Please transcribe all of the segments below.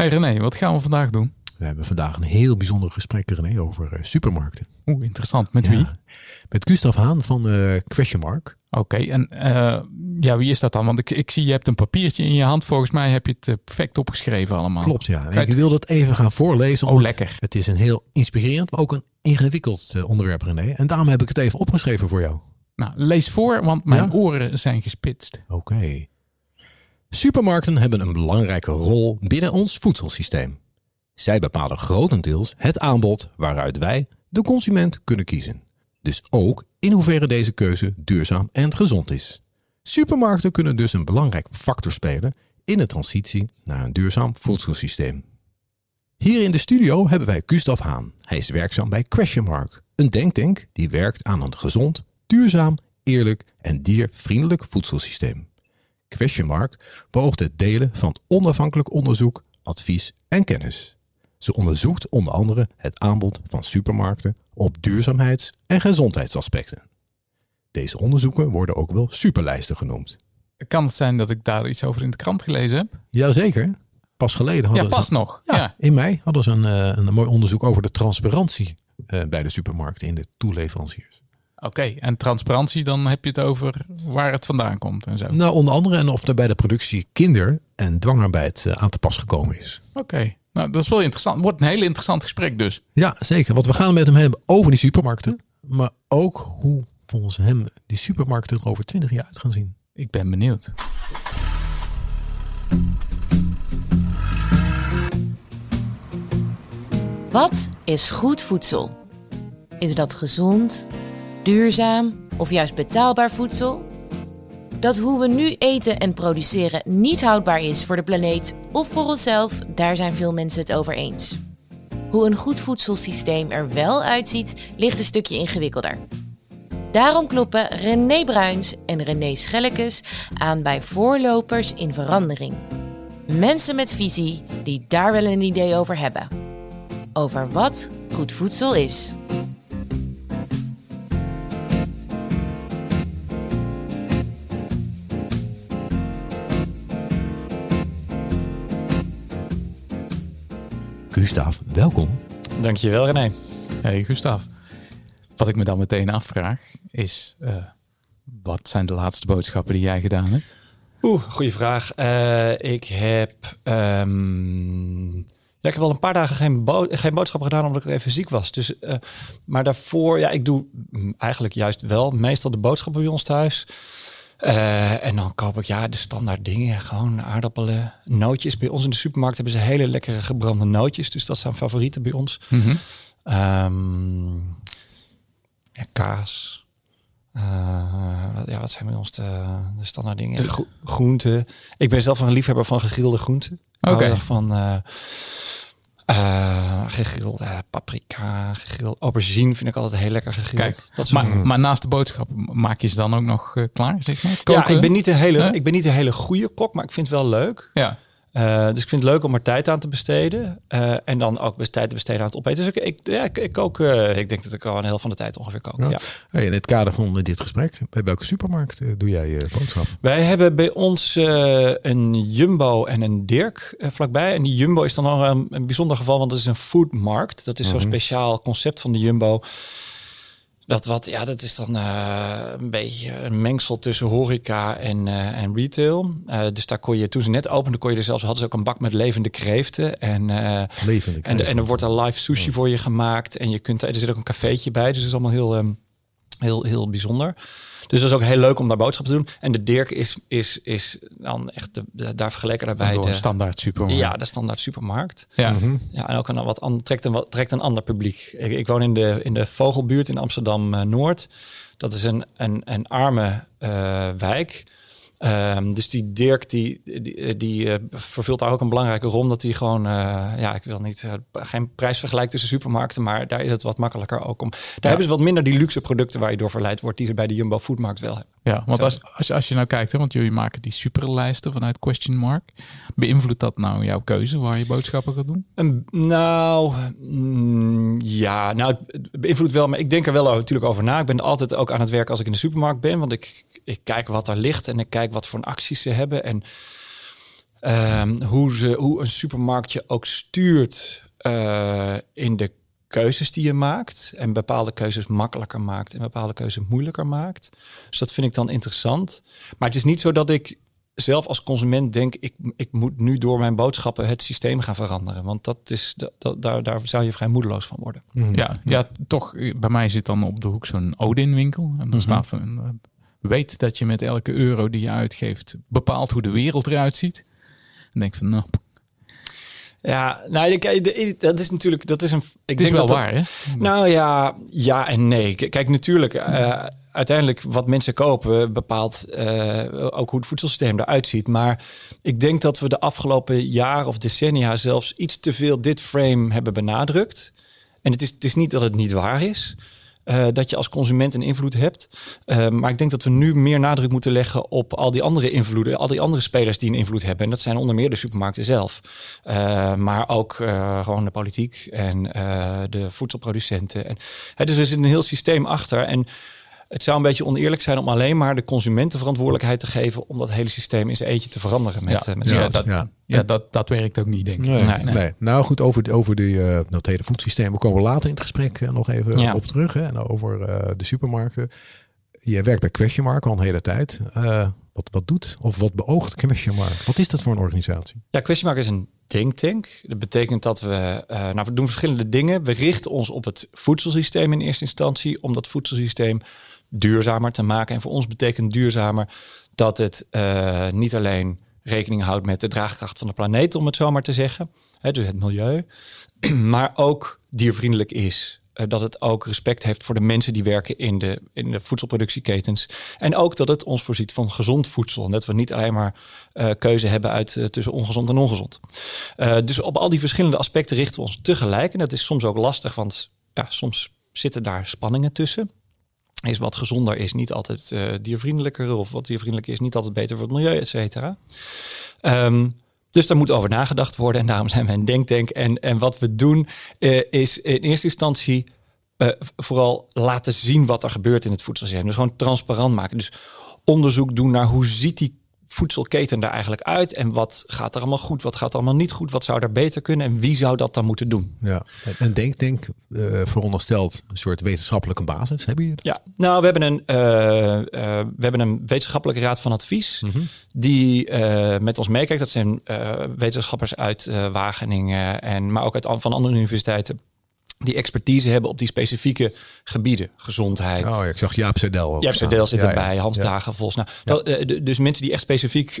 Hey René, wat gaan we vandaag doen? We hebben vandaag een heel bijzonder gesprek, René, over uh, supermarkten. Oeh, interessant. Met wie? Met Gustav Haan van uh, Question Mark. Oké, en uh, ja, wie is dat dan? Want ik, ik zie, je hebt een papiertje in je hand. Volgens mij heb je het perfect opgeschreven allemaal. Klopt, ja. En ik wil dat even gaan voorlezen. Oh, lekker. Het is een heel inspirerend, maar ook een ingewikkeld onderwerp, René. En daarom heb ik het even opgeschreven voor jou. Nou, lees voor, want mijn ja? oren zijn gespitst. Oké. Okay. Supermarkten hebben een belangrijke rol binnen ons voedselsysteem. Zij bepalen grotendeels het aanbod waaruit wij, de consument, kunnen kiezen. Dus ook in hoeverre deze keuze duurzaam en gezond is. Supermarkten kunnen dus een belangrijke factor spelen in de transitie naar een duurzaam voedselsysteem. Hier in de studio hebben wij Gustav Haan. Hij is werkzaam bij Question Mark, een denktank die werkt aan een gezond, duurzaam, eerlijk en diervriendelijk voedselsysteem. Question Mark beoogt het delen van onafhankelijk onderzoek, advies en kennis. Ze onderzoekt onder andere het aanbod van supermarkten op duurzaamheids- en gezondheidsaspecten. Deze onderzoeken worden ook wel superlijsten genoemd. Kan het zijn dat ik daar iets over in de krant gelezen heb? Jazeker. Pas geleden hadden ja, pas ze, nog. Ja, ja, in mei hadden ze een, een mooi onderzoek over de transparantie bij de supermarkten in de toeleveranciers. Oké, en transparantie, dan heb je het over waar het vandaan komt en zo. Nou, onder andere en of er bij de productie kinder- en dwangarbeid aan te pas gekomen is. Oké, nou dat is wel interessant. Wordt een heel interessant gesprek dus. Ja, zeker. Want we gaan met hem hebben over die supermarkten. Maar ook hoe volgens hem die supermarkten er over twintig jaar uit gaan zien. Ik ben benieuwd. Wat is goed voedsel? Is dat gezond, duurzaam of juist betaalbaar voedsel? Dat hoe we nu eten en produceren niet houdbaar is voor de planeet of voor onszelf, daar zijn veel mensen het over eens. Hoe een goed voedselsysteem er wel uitziet, ligt een stukje ingewikkelder. Daarom kloppen René Bruins en René Schellekes aan bij voorlopers in verandering. Mensen met visie die daar wel een idee over hebben. Over wat goed voedsel is. Gustav, welkom. Dankjewel René. Hey Gustav. Wat ik me dan meteen afvraag is, uh, wat zijn de laatste boodschappen die jij gedaan hebt? Oeh, goede vraag. Uh, ik heb, um, ja, ik heb al een paar dagen geen, bo geen boodschappen gedaan omdat ik even ziek was. Dus, uh, maar daarvoor, ja, ik doe eigenlijk juist wel meestal de boodschappen bij ons thuis. Uh, en dan koop ik ja de standaard dingen, gewoon aardappelen, nootjes. Bij ons in de supermarkt hebben ze hele lekkere gebrande nootjes, dus dat zijn favorieten bij ons. Mm -hmm. um, ja, kaas. Uh, ja, wat zijn bij ons de, de standaard dingen? Gro groenten. Ik ben zelf een liefhebber van gegrilde groenten. Oké. Okay. Van uh, uh, gegrilde paprika, gegrilde aubergine vind ik altijd heel lekker gegrild. Kijk, dat is maar, maar naast de boodschap maak je ze dan ook nog uh, klaar, zeg maar? Ja, ik ben niet een hele, ik ben niet een hele goede kok, maar ik vind het wel leuk. Ja. Uh, dus ik vind het leuk om er tijd aan te besteden. Uh, en dan ook best tijd te besteden aan het opeten. Dus ik, ik, ja, ik, ik kook, uh, ik denk dat ik al een heel van de tijd ongeveer kook. Ja. Ja. Hey, in het kader van dit gesprek, bij welke supermarkt doe jij je boodschap? Wij hebben bij ons een Jumbo en een Dirk vlakbij. En die Jumbo is dan nog een, een bijzonder geval, want het is een foodmarkt. Dat is Mhm. zo'n speciaal concept van de Jumbo. Dat wat, ja, dat is dan uh, een beetje een mengsel tussen horeca en, uh, en retail. Uh, dus daar kon je, toen ze net openden, kon je er zelfs, hadden ze ook een bak met levende kreeften. En, levende en, en er wordt er live sushi ja. voor je gemaakt. En je kunt, er zit ook een cafeetje bij, dus het is allemaal heel, um, heel, heel bijzonder. Dus dat is ook heel leuk om daar boodschappen te doen. En de Dirk is, is, is dan echt de, de, daar vergeleken daarbij Door de standaard supermarkt. Ja, de standaard supermarkt. Ja, Mhm. ja en ook een wat an, trekt, een, wat, trekt een ander publiek. Ik, ik woon in de, in de Vogelbuurt in Amsterdam uh, Noord. Dat is een, een, een arme uh, wijk. Um, dus die Dirk, die, die, die uh, vervult daar ook een belangrijke rol. Dat hij gewoon, uh, ja, ik wil niet, uh, geen prijsvergelijk tussen supermarkten, maar daar is het wat makkelijker ook om. Daar ja. hebben ze wat minder die luxe producten waar je door verleid wordt, die ze bij de Jumbo Foodmarkt wel hebben. Ja, want als, als, als je nou kijkt, hè, want jullie maken die superlijsten vanuit Question Mark. Beïnvloedt dat nou jouw keuze waar je boodschappen gaat doen? Um, nou, mm, ja, nou, het beïnvloedt wel, maar ik denk er wel natuurlijk over na. Ik ben altijd ook aan het werk als ik in de supermarkt ben, want ik, ik kijk wat er ligt en ik kijk wat voor acties ze hebben. En Ehm, hoe, ze, hoe een supermarkt je ook stuurt eh, in de keuzes die je maakt. En bepaalde keuzes makkelijker maakt en bepaalde keuzes moeilijker maakt. Dus dat vind ik dan interessant. Maar het is niet zo dat ik zelf als consument denk, ik, ik moet nu door mijn boodschappen het systeem gaan veranderen. Want dat is, dat, daar, daar zou je vrij moedeloos van worden. Mhm. Ja, ja, toch. Bij mij zit dan op de hoek zo'n Odin-winkel. En dan staat er een. Weet dat je met elke euro die je uitgeeft bepaalt hoe de wereld eruit ziet. En denk van, nou, Ja, nou, dat is natuurlijk, dat is een. Ik het is denk wel dat waar, hè? Nou ja, ja en nee. Kijk, natuurlijk, eh, uiteindelijk wat mensen kopen bepaalt eh, ook hoe het voedselsysteem eruit ziet. Maar ik denk dat we de afgelopen jaren of decennia zelfs iets te veel dit frame hebben benadrukt. En het is, het is niet dat het niet waar is. Eh, dat je als consument een invloed hebt. Eh, maar ik denk dat we nu meer nadruk moeten leggen op al die andere invloeden, al die andere spelers die een invloed hebben. En dat zijn onder meer de supermarkten zelf. Eh, maar ook gewoon de politiek en de voedselproducenten. En, hè, dus er zit een heel systeem achter. En het zou een beetje oneerlijk zijn om alleen maar de consumenten verantwoordelijkheid te geven om dat hele systeem in zijn eentje te veranderen. Met, Ja, eh, met ja, dat, ja. ja. dat, dat werkt ook niet, denk ik. Nee, Nee, nee. nee. Nou goed, over, over die, eh, dat hele voedselsysteem. We komen later in het gesprek eh, nog even Ja. op terug. Hè, en over eh, de supermarkten. Jij werkt bij Question Mark al een hele tijd. Eh, wat, wat doet of wat beoogt Question Mark? Wat is dat voor een organisatie? Ja, Kwestiemark is een denktank. Dat betekent dat we, eh, nou, we doen verschillende dingen. We richten ons op het voedselsysteem in eerste instantie, om dat voedselsysteem duurzamer te maken. En voor ons betekent duurzamer dat het eh, niet alleen rekening houdt met de draagkracht van de planeet, om het zo maar te zeggen, hè, dus het milieu, maar ook diervriendelijk is. Eh, dat het ook respect heeft voor de mensen die werken in de, in de voedselproductieketens. En ook dat het ons voorziet van gezond voedsel. En dat we niet alleen maar eh, keuze hebben uit tussen ongezond en ongezond. Dus op al die verschillende aspecten richten we ons tegelijk. En dat is soms ook lastig, want ja, soms zitten daar spanningen tussen. Is wat gezonder is niet altijd eh, diervriendelijker, of wat diervriendelijk is niet altijd beter voor het milieu, et cetera. Ehm, dus daar moet over nagedacht worden en daarom zijn we een denktank. En, en wat we doen eh, is in eerste instantie eh, vooral laten zien wat er gebeurt in het voedselsysteem. Dus gewoon transparant maken. Dus onderzoek doen naar hoe ziet die voedselketen er eigenlijk uit en wat gaat er allemaal goed, wat gaat er allemaal niet goed, wat zou er beter kunnen en wie zou dat dan moeten doen? Ja. En denk, denk uh, veronderstelt een soort wetenschappelijke basis. Hebben jullie dat? Ja, nou, we hebben een, uh, uh, we hebben een wetenschappelijke raad van advies mm -hmm. die met ons meekijkt. Dat zijn wetenschappers uit Wageningen, en, maar ook uit van andere universiteiten. Die expertise hebben op die specifieke gebieden, gezondheid. Oh, ja, ik zag Jaap Sedel ook. Jaap Sedel zit erbij, Hans ja. Dagenvos. Nou, dat, dus mensen die echt specifiek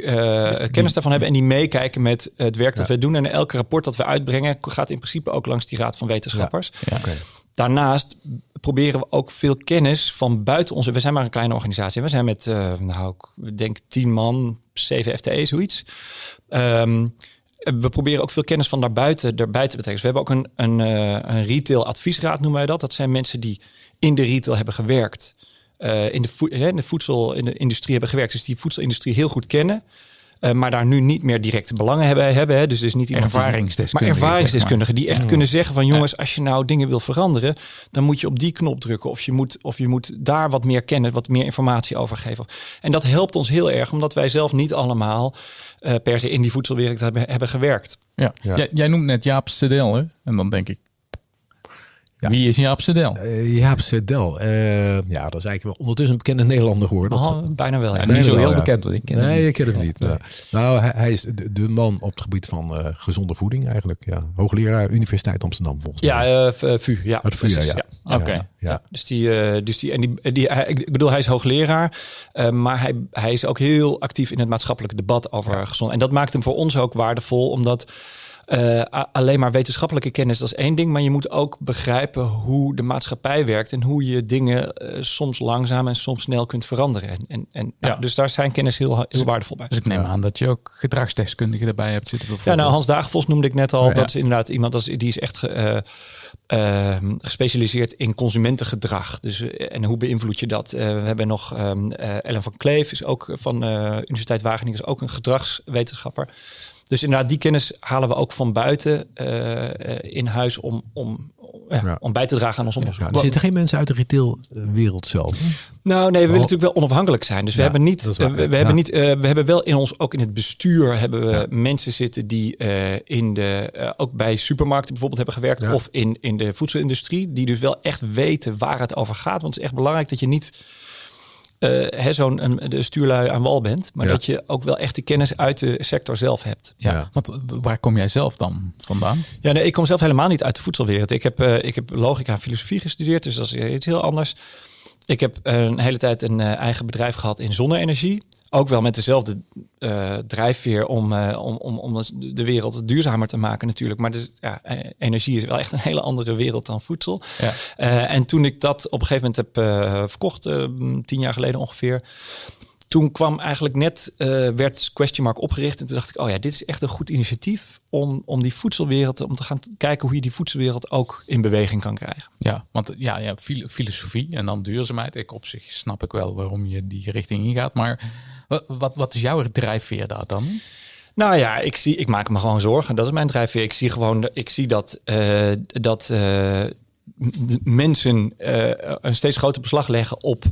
kennis daarvan hebben en die meekijken met het werk dat we doen. En elke rapport dat we uitbrengen gaat in principe ook langs die raad van wetenschappers. Okay. Daarnaast proberen we ook veel kennis van buiten onze. We zijn maar een kleine organisatie. We zijn met, uh, nou, ik denk tien man, zeven FTE, zoiets. Um, we proberen ook veel kennis van daarbuiten erbij te betrekken. Dus we hebben ook een, een, uh, een retail adviesraad, noemen wij dat. Dat zijn mensen die in de retail hebben gewerkt. Uh, in, de in de voedsel, in de industrie hebben gewerkt. Dus die voedselindustrie heel goed kennen. Uh, maar daar nu niet meer directe belangen hebben. hebben hè. Dus, dus niet iemand ervaringsdeskundigen. Maar ervaringsdeskundigen die echt kunnen zeggen van jongens, als je nou dingen wil veranderen, dan moet je op die knop drukken. Of je moet, of je moet daar wat meer kennen, wat meer informatie over geven. En dat helpt ons heel erg, omdat wij zelf niet allemaal uh, per se in die voedselwereld hebben, hebben gewerkt. Ja. ja. Jij, jij noemt net Jaap Sedel, hè? En dan denk ik, ja. Wie is Jaap Sedel? Uh, Jaap Sedel. Uh, ja, dat is eigenlijk wel ondertussen een bekende Nederlander geworden. Oh, bijna wel. Ja. Ja, niet zo heel bekend, want ik ken Nee, ik ken hem niet. Nee. Nou, hij, hij, is de, de, man op het gebied van uh, gezonde voeding eigenlijk. Ja. Hoogleraar Universiteit Amsterdam volgens mij. Ja, VU. Ja, VU, ja. ja. Oké. Okay. Ja. Dus die, dus die, en die, die hij, ik bedoel, hij is hoogleraar, maar hij, hij is ook heel actief in het maatschappelijke debat over gezond. En dat maakt hem voor ons ook waardevol, omdat uh, alleen maar wetenschappelijke kennis, dat is één ding. Maar je moet ook begrijpen hoe de maatschappij werkt en hoe je dingen uh, soms langzaam en soms snel kunt veranderen. En, en, en ja. nou, dus daar zijn kennis heel, heel waardevol bij. Dus ik neem ja. aan dat je ook gedragsdeskundigen erbij hebt zitten. Ja, nou Hans Dagenvos noemde ik net al. Oh, dat is inderdaad iemand dat is, die is echt uh, gespecialiseerd in consumentengedrag. Dus en hoe beïnvloed je dat? we hebben nog um, Ellen van Kleef, is ook van Universiteit Wageningen, is ook een gedragswetenschapper. Dus inderdaad, die kennis halen we ook van buiten uh, in huis om, om ja, Ja. om bij te dragen aan ons onderzoek. Ja, er zitten geen mensen uit de retailwereld zelf. Nou, nee, we willen natuurlijk wel onafhankelijk zijn. Dus we hebben niet, waar. eh, we, hebben niet, eh, we hebben wel in ons ook in het bestuur hebben we mensen zitten die eh, in de eh, ook bij supermarkten bijvoorbeeld hebben gewerkt of in in de voedselindustrie, die dus wel echt weten waar het over gaat. Want het is echt belangrijk dat je niet eh, hè, zo'n een- de stuurlui aan wal bent, maar Ja. dat je ook wel echt de kennis uit de sector zelf hebt. Ja, Ja. want waar kom jij zelf dan vandaan? Ja, nee, ik kom zelf helemaal niet uit de voedselwereld. Ik heb, eh, ik heb logica en filosofie gestudeerd, dus dat is iets heel anders. Ik heb eh, een hele tijd een eh, eigen bedrijf gehad in zonne-energie. Ook wel met dezelfde eh, drijfveer om, eh, om, om, om het- de wereld duurzamer te maken natuurlijk. Maar dus, ja, eh, energie is wel echt een hele andere wereld dan voedsel. Ja. Eh, en toen ik dat op een gegeven moment heb verkocht, tien jaar geleden ongeveer. Toen kwam eigenlijk net, werd Question Mark opgericht. En toen dacht ik, oh ja, dit is echt een goed initiatief om, om die voedselwereld, om te gaan kijken hoe je die voedselwereld ook in beweging kan krijgen. Ja, want ja, ja, fil- filosofie en dan duurzaamheid. Ik op zich snap ik wel waarom je die richting ingaat. Maar wat, wat, wat is jouw drijfveer daar dan? Nou ja, ik, zie, ik maak me gewoon zorgen. Dat is mijn drijfveer. Ik zie gewoon ik zie dat, eh, dat eh, mensen eh, een steeds groter beslag leggen op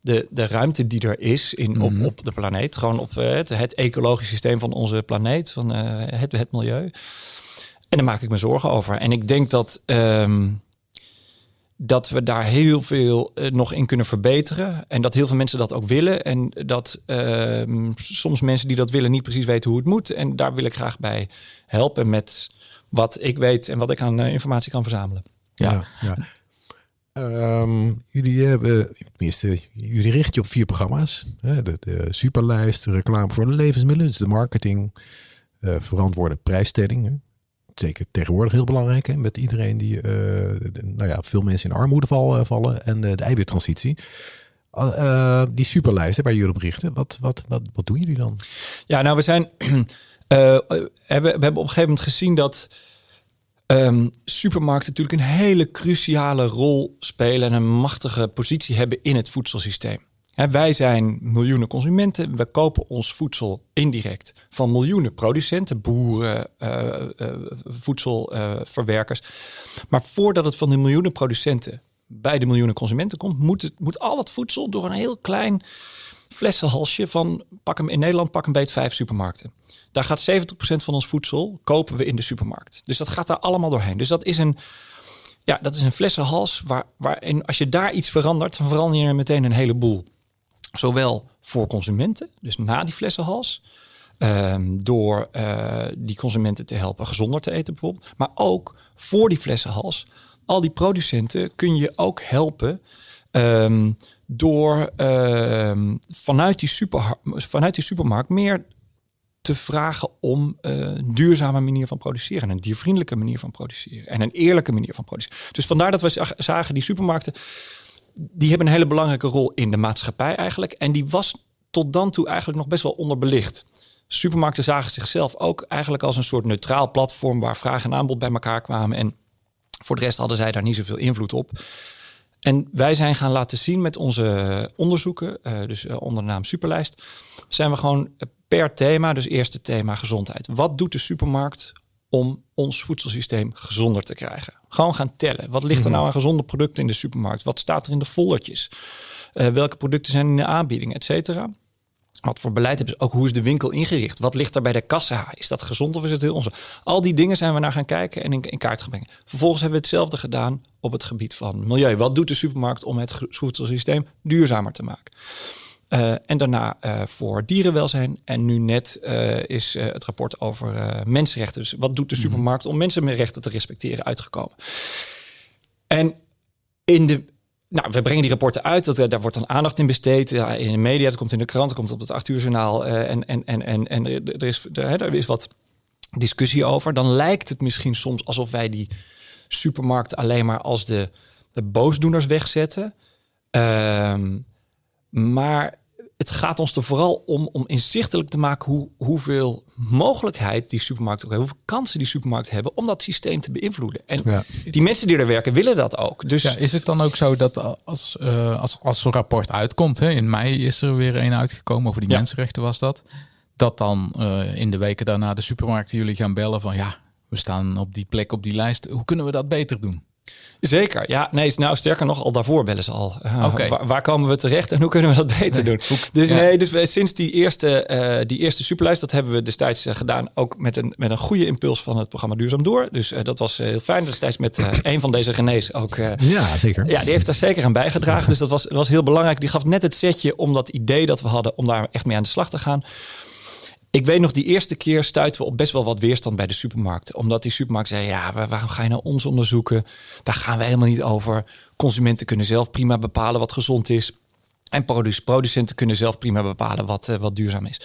de, de ruimte die er is in, op, op de planeet. Gewoon op het, het ecologisch systeem van onze planeet, van het, het milieu. En daar maak ik me zorgen over. En ik denk dat, ehm, dat we daar heel veel eh, nog in kunnen verbeteren. En dat heel veel mensen dat ook willen. En dat ehm, soms mensen die dat willen niet precies weten hoe het moet. En daar wil ik graag bij helpen met wat ik weet en wat ik aan eh, informatie kan verzamelen. Ja. ja. Ehm, jullie hebben, tenminste, jullie richten je op vier programma's. Hè? De, de superlijst, de reclame voor de levensmiddelen, dus de marketing, eh, verantwoorde prijsstelling. hè. Zeker tegenwoordig heel belangrijk, hè? met iedereen die, eh, nou ja, veel mensen in armoede val- vallen en eh, de eiwittransitie. Eh, die superlijsten waar jullie op richten, wat, wat, wat, wat doen jullie dan? Ja, nou, we zijn. eh, hebben, we hebben op een gegeven moment gezien dat. ehm, supermarkten natuurlijk een hele cruciale rol spelen en een machtige positie hebben in het voedselsysteem. Wij zijn miljoenen consumenten. We kopen ons voedsel indirect van miljoenen producenten, boeren, eh, eh, voedselverwerkers. maar voordat het van de miljoenen producenten bij de miljoenen consumenten komt, moet, het, moet al het voedsel door een heel klein flessenhalsje van, pak hem in Nederland, pak een beet vijf supermarkten. Daar gaat 70% van ons voedsel kopen we in de supermarkt. Dus dat gaat daar allemaal doorheen. Dus dat is een, ja, dat is een flessenhals waar, waarin als je daar iets verandert, dan verander je meteen een heleboel. Zowel voor consumenten, dus na die flessenhals, ehm, door eh, die consumenten te helpen gezonder te eten bijvoorbeeld, maar ook voor die flessenhals. Al die producenten kun je ook helpen ehm, door ehm, vanuit, die super, vanuit die supermarkt meer te vragen om eh, een duurzame manier van produceren. Een diervriendelijke manier van produceren. En een eerlijke manier van produceren. Dus vandaar dat we zag- zagen die supermarkten... die hebben een hele belangrijke rol in de maatschappij eigenlijk. En die was tot dan toe eigenlijk nog best wel onderbelicht. Supermarkten zagen zichzelf ook eigenlijk als een soort neutraal platform... waar vraag en aanbod bij elkaar kwamen. En voor de rest hadden zij daar niet zoveel invloed op. En wij zijn gaan laten zien met onze onderzoeken, eh, dus eh, onder de naam Superlijst, zijn we gewoon per thema, dus eerste thema gezondheid. Wat doet de supermarkt om ons voedselsysteem gezonder te krijgen? Gewoon gaan tellen. Wat ligt er nou aan gezonde producten in de supermarkt? Wat staat er in de foldertjes? Eh, welke producten zijn in de aanbieding, et cetera? Wat voor beleid hebben ze? Ook hoe is de winkel ingericht? Wat ligt er bij de kassa? Is dat gezond of is het heel onzond? Al die dingen zijn we naar gaan kijken en in, in kaart gaan brengen. Vervolgens hebben we hetzelfde gedaan op het gebied van milieu. Wat doet de supermarkt om het voedselsysteem duurzamer te maken? Uh, en daarna uh, voor dierenwelzijn. En nu net uh, is het rapport over mensenrechten. Dus wat doet de supermarkt om mensenrechten te respecteren uitgekomen? En in de nou, we brengen die rapporten uit. Dat, daar wordt dan aandacht in besteed. Ja, in de media, het komt in de krant, het komt op het 8 uur journaal. En, en, en, en, en er, is, er, er is wat discussie over. Dan lijkt het misschien soms alsof wij die supermarkt alleen maar als de, de boosdoeners wegzetten. Uh, maar het gaat ons er vooral om, om inzichtelijk te maken hoe, hoeveel mogelijkheid die supermarkt ook hebben, hoeveel kansen die supermarkt hebben om dat systeem te beïnvloeden. En ja. die mensen die er werken willen dat ook. Dus ja, is het dan ook zo dat als, uh, als, als zo'n rapport uitkomt, hè, in mei is er weer een uitgekomen over die ja. mensenrechten was dat, dat dan uh, in de weken daarna de supermarkten jullie gaan bellen van ja, we staan op die plek op die lijst, hoe kunnen we dat beter doen? Zeker, ja. Nee, nou sterker nog, al daarvoor bellen ze al. Uh, Oké. waar, waar komen we terecht en hoe kunnen we dat beter doen? Dus Ja. nee, dus wij, sinds die eerste, eh, die eerste superlijst, dat hebben we destijds eh, gedaan, ook met een, met een goede impuls van het programma Duurzaam Door. Dus eh, dat was eh, heel fijn. Destijds met eh, een van deze René's ook. eh, Ja, zeker. ja, die heeft daar zeker aan bijgedragen. Dus dat was, dat was heel belangrijk. Die gaf net het setje om dat idee dat we hadden, om daar echt mee aan de slag te gaan. Ik weet nog, die eerste keer stuiten we op best wel wat weerstand bij de supermarkt. Omdat die supermarkt zei, ja, waar- waarom ga je nou ons onderzoeken? Daar gaan we helemaal niet over. Consumenten kunnen zelf prima bepalen wat gezond is. En produ- producenten kunnen zelf prima bepalen wat, eh, wat duurzaam is.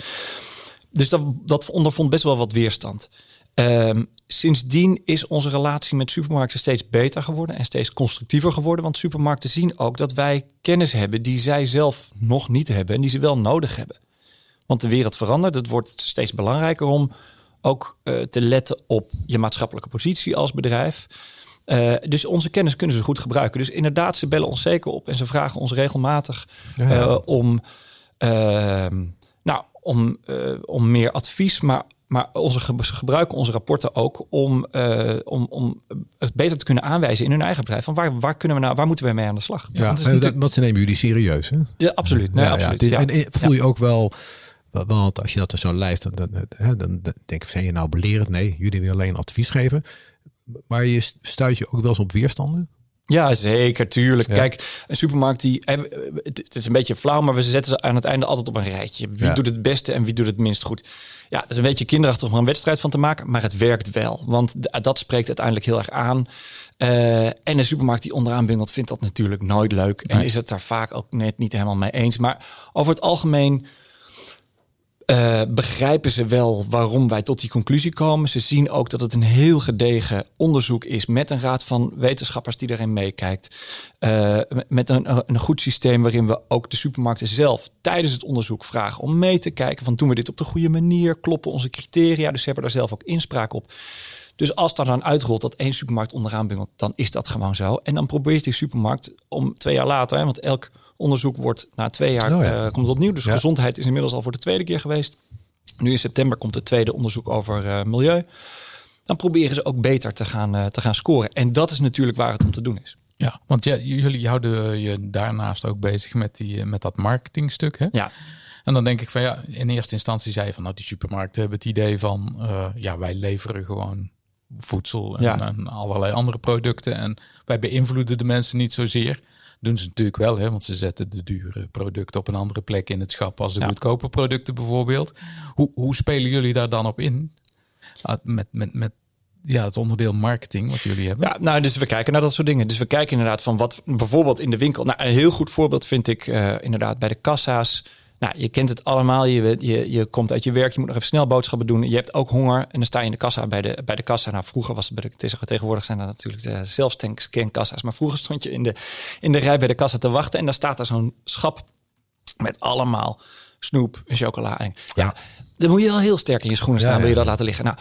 Dus dat, dat ondervond best wel wat weerstand. Ehm, sindsdien is onze relatie met supermarkten steeds beter geworden en steeds constructiever geworden. Want supermarkten zien ook dat wij kennis hebben die zij zelf nog niet hebben en die ze wel nodig hebben. Want de wereld verandert. Het wordt steeds belangrijker om ook eh, te letten op je maatschappelijke positie als bedrijf. Eh, dus onze kennis kunnen ze goed gebruiken. Dus inderdaad, ze bellen ons zeker op en ze vragen ons regelmatig Ja, ja. eh, om, ehm, nou, om, eh, om meer advies. Maar, maar onze, ge- ze gebruiken onze rapporten ook om, eh, om, om het beter te kunnen aanwijzen in hun eigen bedrijf. Van waar, waar, kunnen we nou, waar moeten we mee aan de slag? Ja, want dat, want ze nemen jullie serieus, hè? Ja, absoluut. Nee, ja, ja, absoluut. En, en voel je ook wel, want als je dat er zo lijst, dan, dan, hè, dan, dan denk ik, zijn je nou belerend? Nee, jullie willen alleen advies geven. Maar je stuit je ook wel eens op weerstanden? Ja, zeker, tuurlijk. Ja. Kijk, een supermarkt die. Het is een beetje flauw, maar we zetten ze aan het einde altijd op een rijtje. Wie Ja. doet het beste en wie doet het minst goed? Ja, dat is een beetje kinderachtig om er een wedstrijd van te maken, maar het werkt wel. Want dat spreekt uiteindelijk heel erg aan. Eh, en een supermarkt die onderaan bungelt, vindt dat natuurlijk nooit leuk. En is het daar vaak ook net niet helemaal mee eens. Maar over het algemeen eh, begrijpen ze wel waarom wij tot die conclusie komen. Ze zien ook dat het een heel gedegen onderzoek is met een raad van wetenschappers die erin meekijkt. Eh, met een, een goed systeem waarin we ook de supermarkten zelf tijdens het onderzoek vragen om mee te kijken van doen we dit op de goede manier, kloppen onze criteria, dus ze hebben daar zelf ook inspraak op. Dus als daar dan uitrolt dat één supermarkt onderaan bungelt, dan is dat gewoon zo. En dan probeert die supermarkt om twee jaar later, want elk onderzoek wordt na twee jaar Oh ja. eh, komt het opnieuw. Dus Ja. gezondheid is inmiddels al voor de tweede keer geweest. Nu in september komt het tweede onderzoek over eh, milieu. Dan proberen ze ook beter te gaan, eh, te gaan scoren. En dat is natuurlijk waar het om te doen is. Ja, want ja, jullie houden je daarnaast ook bezig met, die, met dat marketingstuk. Hè? Ja, En dan denk ik van ja, in eerste instantie zei je van nou die supermarkten hebben het idee van eh, ja, wij leveren gewoon voedsel en, Ja. en allerlei andere producten. En wij beïnvloeden de mensen niet zozeer. Doen ze natuurlijk wel, hè, want ze zetten de dure producten op een andere plek in het schap als de Ja. goedkope producten bijvoorbeeld. Hoe, hoe spelen jullie daar dan op in? Ah, Met, met, met ja, het onderdeel marketing wat jullie hebben. Ja, nou, dus we kijken naar dat soort dingen. Dus we kijken inderdaad van wat bijvoorbeeld in de winkel. Nou, een heel goed voorbeeld vind ik eh, inderdaad bij de kassa's. Nou, je kent het allemaal. Je, je, je komt uit je werk, je moet nog even snel boodschappen doen. Je hebt ook honger en dan sta je in de kassa bij de, bij de kassa. Nou, vroeger was het bij de tegen- tegenwoordig zijn dat natuurlijk de zelfscankassa's. Maar vroeger stond je in de, in de rij bij de kassa te wachten en daar staat er zo'n schap met allemaal snoep en chocola. En ja, dan moet je wel heel sterk in je schoenen Ja, staan, wil je dat laten liggen. Nou,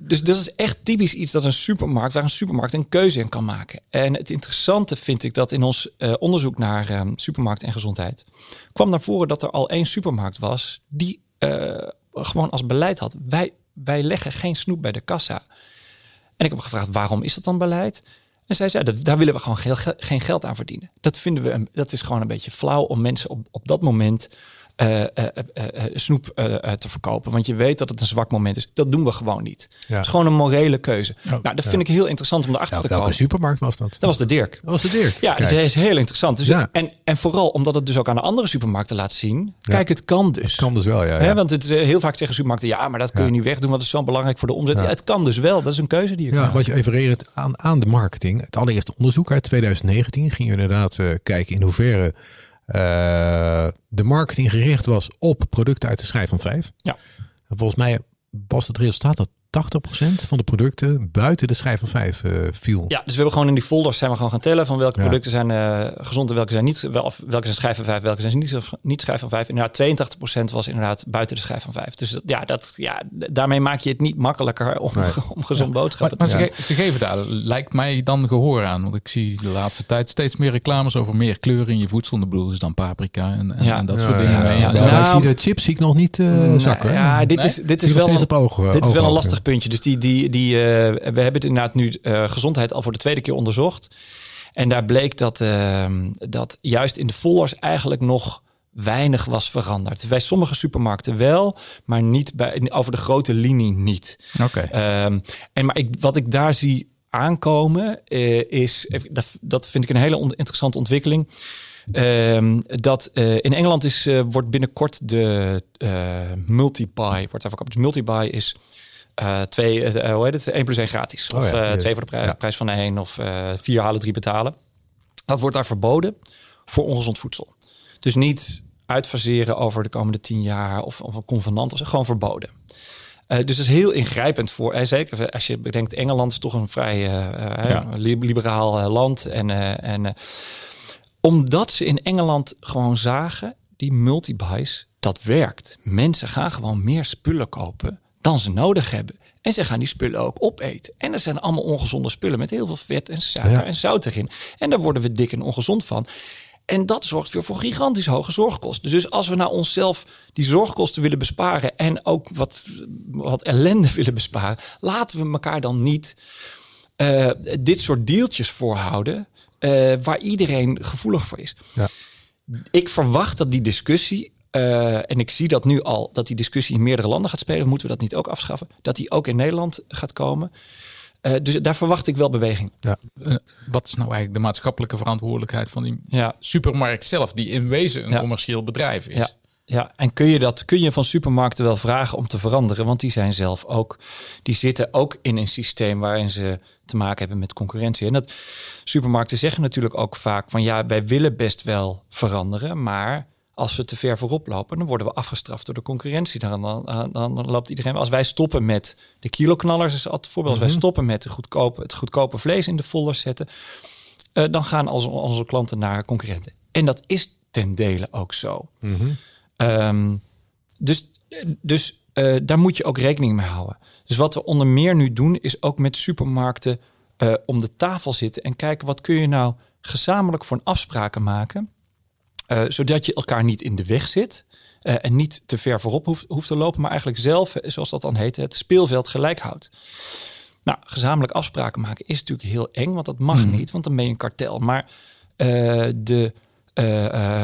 dus dat is echt typisch iets dat een supermarkt, waar een supermarkt een keuze in kan maken. En het interessante vind ik dat in ons eh, onderzoek naar eh, supermarkt en gezondheid kwam naar voren dat er al één supermarkt was die eh, gewoon als beleid had: wij, wij leggen geen snoep bij de kassa. En ik heb gevraagd waarom is dat dan beleid? En zij zei, "Dat- daar willen we gewoon geen, geen geld aan verdienen. Dat vinden we, een, dat is gewoon een beetje flauw om mensen op, op dat moment eh, eh, eh, snoep te verkopen. Want je weet dat het een zwak moment is. Dat doen we gewoon niet. Ja. Het is gewoon een morele keuze. Oh, nou, dat vind ik heel interessant om erachter Nou, te welke komen. supermarkt was dat? Dat was de Dirk. Dat was de Dirk. Ja, Kijk. dat is heel interessant. Dus Ja. en, en vooral omdat het dus ook aan de andere supermarkten laat zien. Kijk, het kan dus. Het kan dus wel, ja. Want het, is, heel vaak zeggen supermarkten, ja, maar dat kun je niet wegdoen, want het is zo belangrijk voor de omzet. Het kan dus wel. Dat is een keuze die je kan Ja, wat je even reageert aan, aan de marketing. Het allereerste onderzoek uit 2019 ging inderdaad eh, kijken in hoeverre de marketing gericht was op producten uit de schijf van 5. Ja. En volgens mij was het resultaat dat 80% van de producten buiten de schijf van 5 eh, viel. Ja, dus we hebben gewoon in die folders zijn we gewoon gaan tellen van welke Ja. producten zijn eh, gezond en welke zijn niet, wel, of welke zijn schijf van 5, welke zijn niet, niet schijf van 5. Inderdaad, 82% was inderdaad buiten de schijf van 5. Dus dat- ja, dat, ja, daarmee maak je het niet makkelijker om, Nee. om gezond Maar, boodschappen maar te ze, ge- ze geven daar, lijkt mij dan gehoor aan. Want ik zie de laatste tijd steeds meer reclames over meer kleur in je voedsel. En de bedoel is dan paprika en, en, Ja. en dat Ja, soort ja, dingen ja, mee. ja. Maar Nou, ik zie de chips zie ik nog niet eh zakken. ja, dit Nee? is, dit is wel op ogen. Dit is wel een lastig lastig puntje. Dus die, die, die, uh, we hebben het inderdaad nu uh, gezondheid al voor de tweede keer onderzocht. En daar bleek dat, uh, dat juist in de folders eigenlijk nog weinig was veranderd. Bij sommige supermarkten wel, maar niet bij, over de grote linie niet. Oké. Um, en maar ik, wat ik daar zie aankomen uh, is, dat, dat vind ik een hele interessante ontwikkeling. Um, dat uh, in Engeland is, uh, wordt binnenkort de multi-buy, wordt daar verkocht. Dus multi-buy is twee, hoe heet het, 1 plus 1 gratis. Oh, of ja. twee voor de prijs, Ja. prijs van één of vier halen, drie betalen. Dat wordt daar verboden voor ongezond voedsel. Dus niet uitfaseren over de komende tien jaar of, of een convenant. Is gewoon verboden. Uh, dus dat is heel ingrijpend voor. Uh, zeker als je bedenkt, Engeland is toch een vrij uh, Ja. liberaal land. En, eh, en omdat ze in Engeland gewoon zagen, die multibuys, dat werkt. Mensen gaan gewoon meer spullen kopen dan ze nodig hebben. En ze gaan die spullen ook opeten. En er zijn allemaal ongezonde spullen met heel veel vet en suiker Ja. en zout erin. En daar worden we dik en ongezond van. En dat zorgt weer voor gigantisch hoge zorgkosten. Dus als we nou onszelf die zorgkosten willen besparen en ook wat, wat ellende willen besparen, laten we elkaar dan niet eh, dit soort deeltjes voorhouden eh, waar iedereen gevoelig voor is. Ja. Ik verwacht dat die discussie, eh, en ik zie dat nu al, dat die discussie in meerdere landen gaat spelen, moeten we dat niet ook afschaffen, dat die ook in Nederland gaat komen. Eh, dus daar verwacht ik wel beweging. Eh, wat is nou eigenlijk de maatschappelijke verantwoordelijkheid van die Ja, supermarkt zelf, die in wezen een Ja. commercieel bedrijf is? Ja. Ja, en kun je dat kun je van supermarkten wel vragen om te veranderen? Want die zijn zelf ook, die zitten ook in een systeem waarin ze te maken hebben met concurrentie. En dat supermarkten zeggen natuurlijk ook vaak van ja, wij willen best wel veranderen, maar als we te ver voorop lopen, dan worden we afgestraft door de concurrentie. Dan, dan, loopt iedereen. Als wij stoppen met de kiloknallers, is altijd een voorbeeld. Als wij stoppen met de goedkope, het goedkope vlees in de folders zetten, eh, dan gaan onze, onze klanten naar concurrenten. En dat is ten dele ook zo. Ehm, dus dus eh, daar moet je ook rekening mee houden. Dus wat we onder meer nu doen, is ook met supermarkten eh, om de tafel zitten en kijken wat kun je nou gezamenlijk voor een afspraken maken, eh, zodat je elkaar niet in de weg zit eh, en niet te ver voorop hoeft, hoeft te lopen, maar eigenlijk zelf, eh, zoals dat dan heet, het speelveld gelijk houdt. Nou, gezamenlijk afspraken maken is natuurlijk heel eng, want dat mag niet, want dan ben je een kartel. Maar de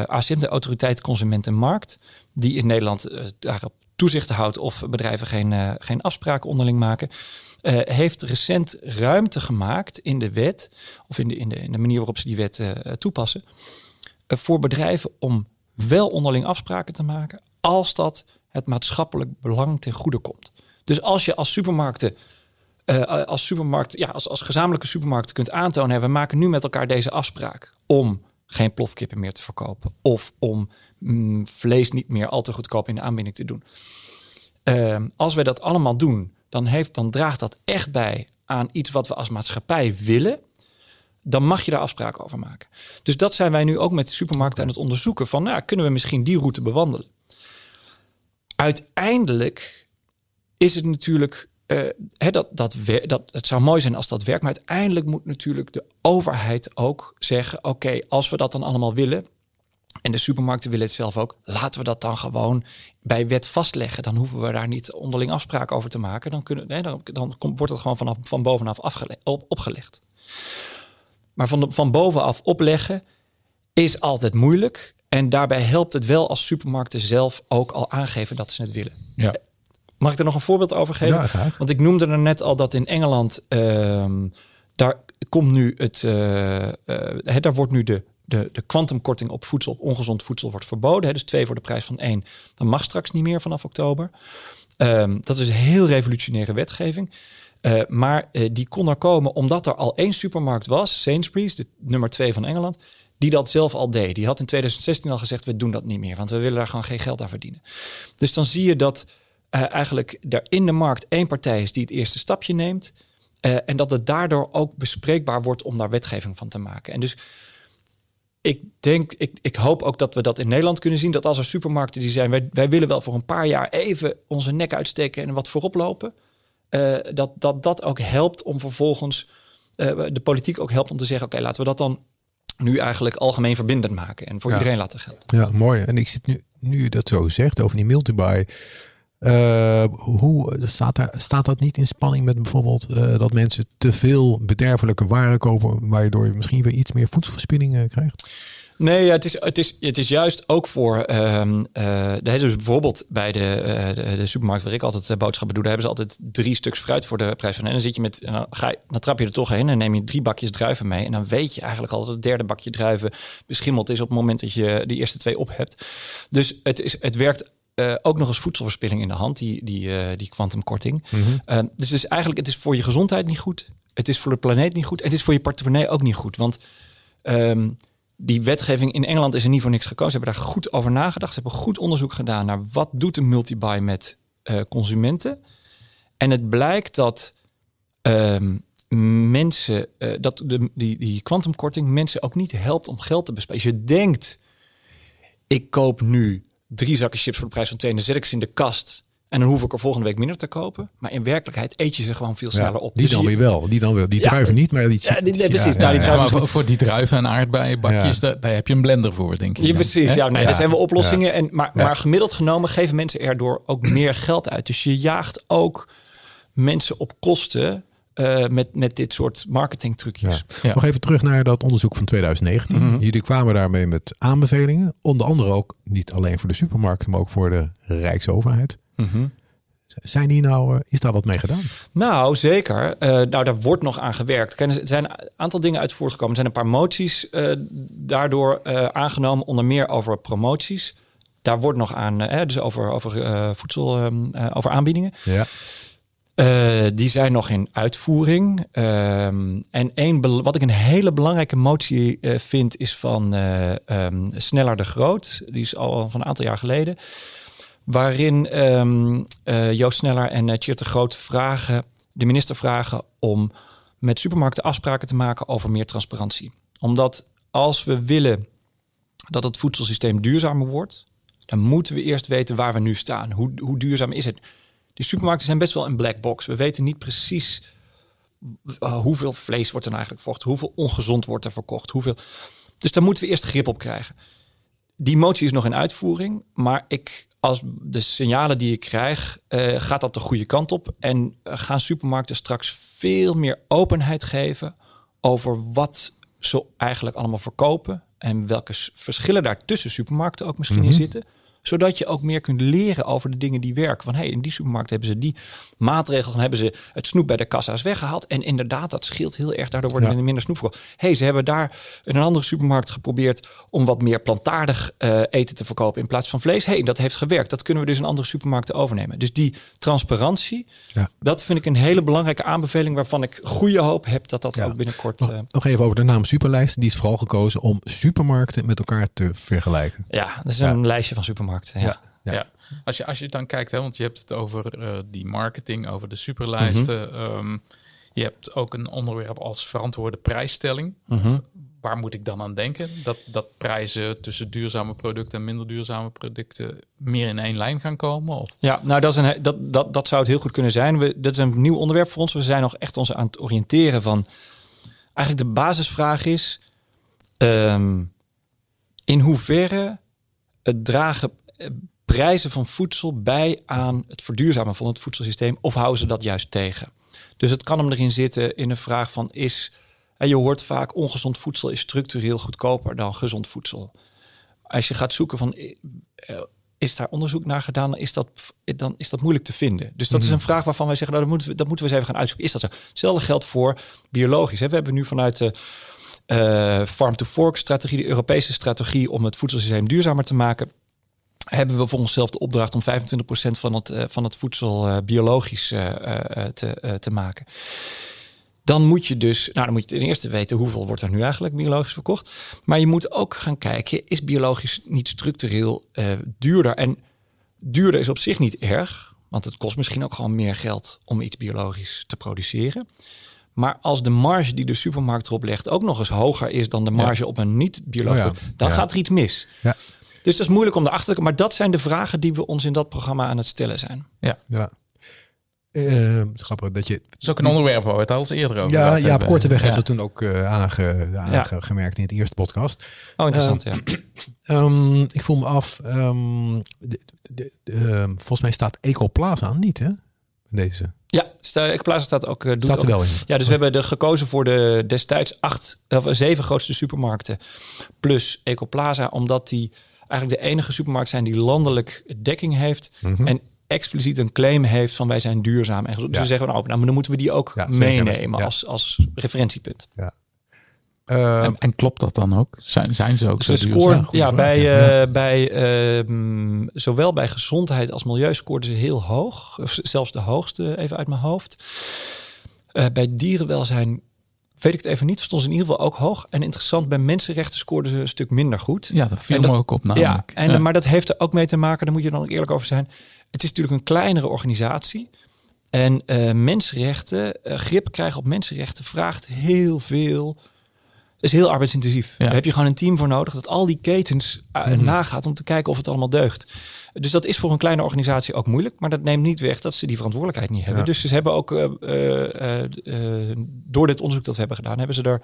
ACM, de Autoriteit Consument en Markt, die in Nederland daarop toezicht houdt of bedrijven geen, geen afspraken onderling maken, heeft recent ruimte gemaakt in de wet, of in de, in de, in de manier waarop ze die wet toepassen, voor bedrijven om wel onderling afspraken te maken, als dat het maatschappelijk belang ten goede komt. Dus als je als supermarkten eh, als supermarkt, ja, als, als gezamenlijke supermarkt kunt aantonen, we maken nu met elkaar deze afspraak om geen plofkippen meer te verkopen of om mm, vlees niet meer al te goedkoop in de aanbieding te doen. Ehm, als wij dat allemaal doen, dan, heeft, dan draagt dat echt bij aan iets wat we als maatschappij willen. Dan mag je daar afspraken over maken. Dus dat zijn wij nu ook met de supermarkten aan het onderzoeken. Van, nou, kunnen we misschien die route bewandelen? Uiteindelijk is het natuurlijk eh, hè, dat, dat, dat, het zou mooi zijn als dat werkt, maar uiteindelijk moet natuurlijk de overheid ook zeggen: oké, als we dat dan allemaal willen, en de supermarkten willen het zelf ook, laten we dat dan gewoon bij wet vastleggen. Dan hoeven we daar niet onderling afspraken over te maken. Dan, kunnen, nee, dan, dan komt, wordt het gewoon vanaf, van bovenaf afgele- op, opgelegd. Maar van, de, van bovenaf opleggen is altijd moeilijk. En daarbij helpt het wel als supermarkten zelf ook al aangeven dat ze het willen. Ja. Mag ik er nog een voorbeeld over geven? Ja, graag. Want ik noemde er net al dat in Engeland, ehm, daar komt nu het, eh, eh, daar wordt nu de, de, de kwantumkorting op voedsel, op ongezond voedsel wordt verboden. Hè, dus twee voor de prijs van één. Dat mag straks niet meer vanaf oktober. Ehm, dat is een heel revolutionaire wetgeving. Eh, maar eh, die kon er komen omdat er al één supermarkt was, Sainsbury's, de nummer twee van Engeland, die dat zelf al deed. Die had in 2016 al gezegd, we doen dat niet meer, want we willen daar gewoon geen geld aan verdienen. Dus dan zie je dat eh, eigenlijk er in de markt één partij is die het eerste stapje neemt. en dat het daardoor ook bespreekbaar wordt om daar wetgeving van te maken. En dus ik denk, ik, ik hoop ook dat we dat in Nederland kunnen zien. Dat als er supermarkten die zijn, wij, wij willen wel voor een paar jaar even onze nek uitsteken en wat voorop lopen. Eh, dat, dat dat ook helpt om vervolgens eh, de politiek ook helpt om te zeggen: oké, laten we dat dan nu eigenlijk algemeen verbindend maken en voor Ja. iedereen laten gelden. Ja, mooi. En ik zit nu, nu je dat zo zegt over die multibuy. Uh, hoe staat, daar, staat dat niet in spanning met bijvoorbeeld uh, dat mensen te veel bederfelijke waren kopen, waardoor je misschien weer iets meer voedselverspilling uh, krijgt? Nee, het, is, het, is, het is juist ook voor. Um, uh, dus bijvoorbeeld bij de, uh, de, de, supermarkt waar ik altijd uh, boodschappen doe, daar hebben ze altijd drie stuks fruit voor de prijs van. En dan zit je met. Dan, ga je, dan trap je er toch heen en neem je drie bakjes druiven mee. En dan weet je eigenlijk al dat het derde bakje druiven beschimmeld is op het moment dat je die eerste twee op hebt. Dus het, is, het werkt uh, ook nog eens voedselverspilling in de hand, die, die, uh, die kwantumkorting. Mm -hmm. uh, dus, dus eigenlijk, het is voor je gezondheid niet goed. Het is voor de planeet niet goed. En het is voor je portemonnee ook niet goed. Want um, die wetgeving in Engeland is er niet voor niks gekozen. Ze hebben daar goed over nagedacht. Ze hebben goed onderzoek gedaan naar wat doet een multibuy met consumenten. En het blijkt dat um, mensen, dat de, die, die kwantumkorting mensen ook niet helpt om geld te besparen. Je denkt, ik koop nu drie zakken chips voor de prijs van twee en dan zet ik ze in de kast. En dan hoef ik er volgende week minder te kopen. Maar in werkelijkheid eet je ze gewoon veel sneller op. Die Dus dan weer wel. Die dan wel. Die druiven niet, maar die Ja, die- nee, precies. Nou, die Ja, druiven- maar voor, voor die druiven en aardbeienbakjes, Ja. daar, daar heb je een blender voor, denk ik. Ja, precies. Ja, nee, Ja. dat zijn wel oplossingen. En, maar, Ja. maar gemiddeld genomen geven mensen erdoor ook meer geld uit. Dus je jaagt ook mensen op kosten eh, met, met dit soort marketingtrucjes. Ja. Ja. Nog even terug naar dat onderzoek van 2019. Mhm. Jullie kwamen daarmee met aanbevelingen. Onder andere ook niet alleen voor de supermarkten, maar ook voor de Rijksoverheid. Mhm. Zijn die nou, eh, is daar wat mee gedaan? Nou, zeker. Eh, nou, daar wordt nog aan gewerkt. Er zijn een aantal dingen uit voortgekomen. Er zijn een paar moties eh, daardoor eh, aangenomen, onder meer over promoties. Daar wordt nog aan, dus over, over eh, voedsel, ehm, eh, over aanbiedingen. Ja. Eh, die zijn nog in uitvoering. Ehm, en één, wat ik een hele belangrijke motie eh, vind, is van eh, ehm, Sneller de Groot. Die is al van een aantal jaar geleden. Waarin ehm, eh, Joost Sneller en uh, de Groot vragen, de minister vragen om met supermarkten afspraken te maken over meer transparantie. Omdat als we willen dat het voedselsysteem duurzamer wordt, dan moeten we eerst weten waar we nu staan. Hoe, hoe duurzaam is het? Die supermarkten zijn best wel een black box. We weten niet precies uh, hoeveel vlees wordt er nou eigenlijk verkocht, hoeveel ongezond wordt er verkocht, hoeveel. Dus daar moeten we eerst grip op krijgen. Die motie is nog in uitvoering, maar ik, als de signalen die ik krijg, uh, gaat dat de goede kant op en uh, gaan supermarkten straks veel meer openheid geven over wat ze eigenlijk allemaal verkopen en welke verschillen daar tussen supermarkten ook misschien mm -hmm. in zitten zodat je ook meer kunt leren over de dingen die werken. Van hey, in die supermarkt hebben ze die maatregel, dan hebben ze het snoep bij de kassa's weggehaald. En inderdaad, dat scheelt heel erg. Daardoor worden ja. er minder snoep verkocht. hey, ze hebben daar in een andere supermarkt geprobeerd om wat meer plantaardig uh, eten te verkopen in plaats van vlees. hey, dat heeft gewerkt. Dat kunnen we dus in andere supermarkten overnemen. Dus die transparantie, ja. dat vind ik een hele belangrijke aanbeveling waarvan ik goede hoop heb dat dat ja. ook binnenkort. Nog, uh, nog, even over de naam Superlijst. Die is vooral gekozen om supermarkten met elkaar te vergelijken. Ja, dat is een lijstje van supermarkten. Ja. Ja. Ja. ja. Als, je, als je dan kijkt, hè, want je hebt het over uh, die marketing, over de superlijsten. Mm -hmm. um, je hebt ook een onderwerp als verantwoorde prijsstelling. Mm -hmm. Waar moet ik dan aan denken? Dat, dat prijzen tussen duurzame producten en minder duurzame producten meer in één lijn gaan komen? Of? Ja, nou dat, is een, dat, dat, dat zou het heel goed kunnen zijn. We, dat is een nieuw onderwerp voor ons. We zijn nog echt ons aan het oriënteren van... Eigenlijk de basisvraag is... Um, in hoeverre het dragen prijzen van voedsel bij aan het verduurzamen van het voedselsysteem of houden ze dat juist tegen? Dus het kan hem erin zitten in een vraag van is, en je hoort vaak ongezond voedsel is structureel goedkoper dan gezond voedsel. Als je gaat zoeken van is daar onderzoek naar gedaan, dan is dat, dan is dat moeilijk te vinden. Dus dat mm -hmm. is een vraag waarvan wij zeggen, nou, dat, moeten we, dat moeten we eens even gaan uitzoeken. Is dat zo? Hetzelfde geldt voor biologisch. Hè? We hebben nu vanuit de uh, farm-to-fork strategie, de Europese strategie om het voedselsysteem duurzamer te maken, hebben we voor onszelf de opdracht om 25% van het, uh, van het voedsel uh, biologisch uh, te, te, maken. Dan moet je dus, nou dan moet je ten eerste weten hoeveel wordt er nu eigenlijk biologisch verkocht. Maar je moet ook gaan kijken, is biologisch niet structureel duurder? En duurder is op zich niet erg, want het kost misschien ook gewoon meer geld om iets biologisch te produceren. Maar als de marge die de supermarkt erop legt ook nog eens hoger is dan de marge ja. op een niet-biologisch, oh ja. dan ja. gaat er iets mis. Ja. Dus dat is moeilijk om erachter te komen. Maar dat zijn de vragen die we ons in dat programma aan het stellen zijn. Ja. ja. eh, het is grappig dat je... Dat is ook een onderwerp waar we het al eens eerder over Ja, ja hebben. Korteweg heeft Ja. het toen ook eh, aange, aangemerkt in het eerste podcast. Oh, interessant, ja. Ehm, ik voel me af, ehm, de, de- de, ehm, volgens mij staat Ecoplaza niet, hè? Deze. Ja, Ecoplaza staat ook... eh, doet Staat er ook- wel in. Ja, dus we hebben er gekozen voor de destijds acht of zeven grootste supermarkten plus Ecoplaza, omdat die eigenlijk de enige supermarkt zijn die landelijk dekking heeft Mhm. en expliciet een claim heeft van wij zijn duurzaam en gezond. Ja. we zeggen nou, nou, maar dan moeten we die ook Ja, meenemen Ja. als, als referentiepunt. Ehm, En, en klopt dat dan ook? Zijn, zijn ze ook Dus zo de duurzaam? score, Goeie ja, bij, Ja. eh, bij ehm, zowel bij gezondheid als milieu scoorden ze heel hoog. Zelfs de hoogste, even uit mijn hoofd. Eh, bij dierenwelzijn weet ik het even niet. Stonden ze in ieder geval ook hoog. En interessant, bij mensenrechten scoorden ze een stuk minder goed. Ja, dat viel En me ook op namelijk. Ja, en, maar dat heeft er ook mee te maken, daar moet je dan ook eerlijk over zijn. Het is natuurlijk een kleinere organisatie. En eh, mensenrechten, eh, grip krijgen op mensenrechten vraagt heel veel. Is heel arbeidsintensief. Ja. Daar heb je gewoon een team voor nodig dat al die ketens Mhm. nagaat om te kijken of het allemaal deugt. Dus dat is voor een kleine organisatie ook moeilijk, maar dat neemt niet weg dat ze die verantwoordelijkheid niet hebben. Ja. Dus ze hebben ook eh, eh, door dit onderzoek dat we hebben gedaan, hebben ze er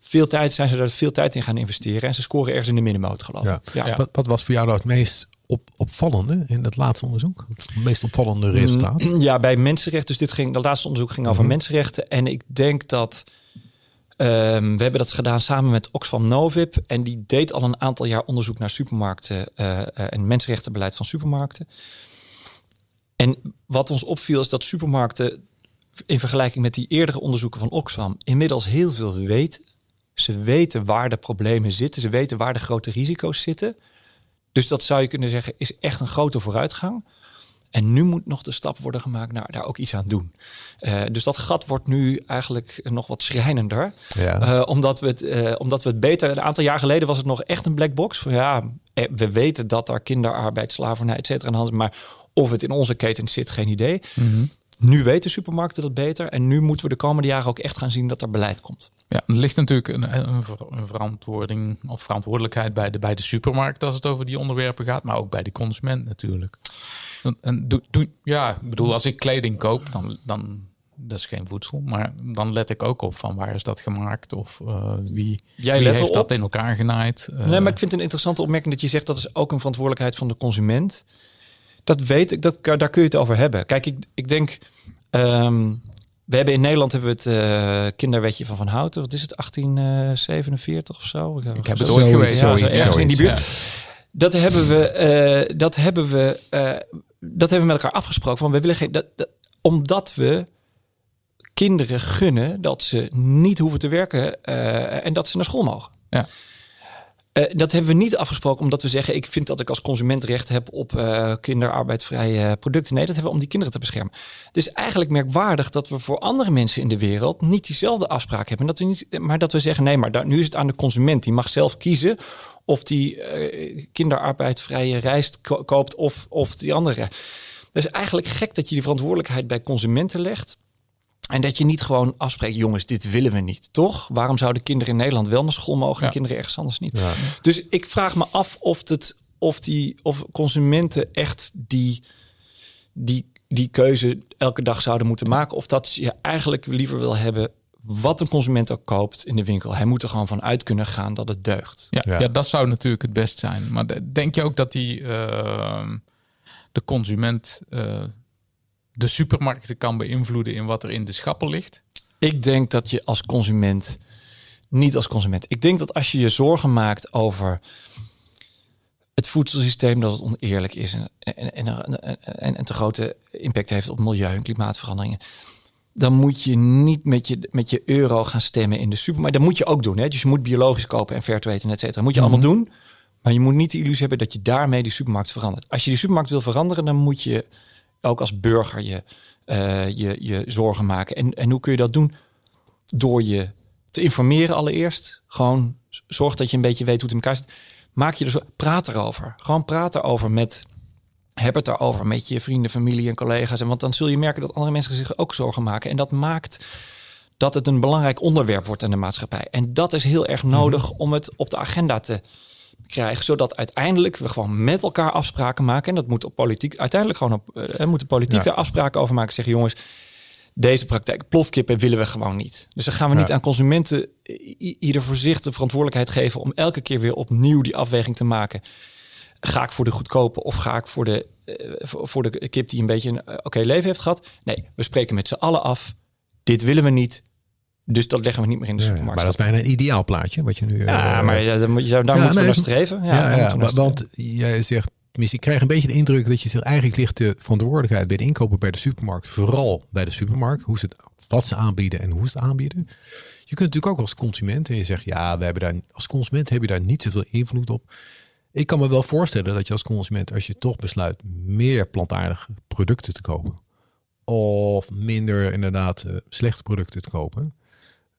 veel tijd, zijn ze er veel tijd in gaan investeren en ze scoren ergens in de middenmoot, geloof Ja. ik. Ja. Ja. Wat, wat was voor jou nou het meest op, opvallende in het laatste onderzoek? Het meest opvallende resultaat? Mm, Ja, bij mensenrechten. Dus dit ging, dat laatste onderzoek ging over Mhm. mensenrechten. En ik denk dat ehm, we hebben dat gedaan samen met Oxfam Novib. En die deed al een aantal jaar onderzoek naar supermarkten eh, en mensenrechtenbeleid van supermarkten. En wat ons opviel is dat supermarkten in vergelijking met die eerdere onderzoeken van Oxfam inmiddels heel veel weten. Ze weten waar de problemen zitten. Ze weten waar de grote risico's zitten. Dus dat zou je kunnen zeggen is echt een grote vooruitgang. En nu moet nog de stap worden gemaakt naar daar ook iets aan doen. Eh, dus dat gat wordt nu eigenlijk nog wat schrijnender. Ja. Eh, omdat, we het, eh, omdat we het beter... Een aantal jaar geleden was het nog echt een black box. Van, ja, we weten dat daar kinderarbeid, slavernij, et cetera aan de hand is. Maar of het in onze ketens zit, geen idee. Mhm. Nu weten supermarkten dat beter. En nu moeten we de komende jaren ook echt gaan zien dat er beleid komt. Ja, er ligt natuurlijk een, een, ver- een verantwoording of verantwoordelijkheid bij de, bij de supermarkt als het over die onderwerpen gaat, maar ook bij de consument natuurlijk. En, en ja, ik bedoel, als ik kleding koop, dan, dan dat is geen voedsel, maar dan let ik ook op van waar is dat gemaakt of eh, wie, Jij wie let heeft dat in elkaar genaaid. Eh, Nee, maar ik vind het een interessante opmerking dat je zegt dat is ook een verantwoordelijkheid van de consument. Dat weet ik, dat, daar kun je het over hebben. Kijk, ik, ik denk, ehm, we hebben in Nederland hebben we het eh, kinderwetje van Van Houten. Wat is het, 1847 of zo? Ik heb Zo- het ooit geweest. Ja, ergens in die buurt. Ja. Dat hebben we, eh, dat hebben we, eh, dat hebben we met elkaar afgesproken. Van we willen geen, dat, dat- omdat we kinderen gunnen dat ze niet hoeven te werken eh, en dat ze naar school mogen. Ja. Eh, dat hebben we niet afgesproken omdat we zeggen: ik vind dat ik als consument recht heb op eh kinderarbeidvrije producten. Nee, dat hebben we om die kinderen te beschermen. Dus eigenlijk merkwaardig dat we voor andere mensen in de wereld niet diezelfde afspraak hebben. Maar dat we zeggen: nee, maar nu is het aan de consument. Die mag zelf kiezen of die eh, kinderarbeidvrije rijst ko- koopt of, of die andere. Is eigenlijk gek dat je die verantwoordelijkheid bij consumenten legt. En dat je niet gewoon afspreekt, jongens, dit willen we niet, toch? Waarom zouden kinderen in Nederland wel naar school mogen en Ja. kinderen ergens anders niet? Ja. Dus ik vraag me af of, het, of, die, of consumenten echt die, die, die keuze elke dag zouden moeten maken. Of dat je eigenlijk liever wil hebben wat een consument ook koopt in de winkel. Hij moet er gewoon van uit kunnen gaan dat het deugt. Ja, Ja. ja. dat zou natuurlijk het best zijn. Maar de- denk je ook dat die eh, de consument eh, de supermarkten kan beïnvloeden in wat er in de schappen ligt? Ik denk dat je als consument, niet als consument, ik denk dat als je je zorgen maakt over het voedselsysteem, dat het oneerlijk is en, en, en, en, en, te grote impact heeft op milieu en klimaatveranderingen. Dan moet je niet met je, met je euro gaan stemmen in de supermarkt. Dat moet je ook doen. Hè? Dus je moet biologisch kopen en fair trade en et cetera. Moet je allemaal doen. Maar je moet niet de illusie hebben dat je daarmee die supermarkt verandert. Als je die supermarkt wil veranderen, dan moet je ook als burger je, eh, je, je zorgen maken. En, en hoe kun je dat doen? Door je te informeren allereerst. Gewoon zorg dat je een beetje weet hoe het in elkaar zit. Maak je er zo, praat erover. Gewoon praat erover met, heb het erover met je vrienden, familie en collega's. En want dan zul je merken dat andere mensen zich ook zorgen maken. En dat maakt dat het een belangrijk onderwerp wordt in de maatschappij. En dat is heel erg nodig om het op de agenda te krijgen, zodat uiteindelijk we gewoon met elkaar afspraken maken. En dat moet op politiek, uiteindelijk gewoon op, uh, moeten politiek Ja. afspraken over maken. Zeggen jongens, deze praktijk, plofkippen willen we gewoon niet. Dus dan gaan we niet aan consumenten ieder voor zich de verantwoordelijkheid geven om elke keer weer opnieuw die afweging te maken. Ga ik voor de goedkope of ga ik voor de, eh, voor voor de kip die een beetje een eh, oké leven heeft gehad? Nee, we spreken met z'n allen af. Dit willen we niet. Dus dat leggen we niet meer in de supermarkt. maar dat is bijna een ideaal plaatje wat je nu. Ja, eh, maar ja, dan moet je, daar moeten we naar streven. Ja, want jij zegt, tenminste, ik krijg een beetje de indruk dat je zegt, eigenlijk ligt de verantwoordelijkheid bij de inkopen bij de supermarkt, vooral bij de supermarkt, hoe ze het, wat ze aanbieden en hoe ze het aanbieden. Je kunt natuurlijk ook als consument en je zegt, ja, we hebben daar, als consument heb je daar niet zoveel invloed op. Ik kan me wel voorstellen dat je als consument, als je toch besluit meer plantaardige producten te kopen, of minder inderdaad eh, slechte producten te kopen,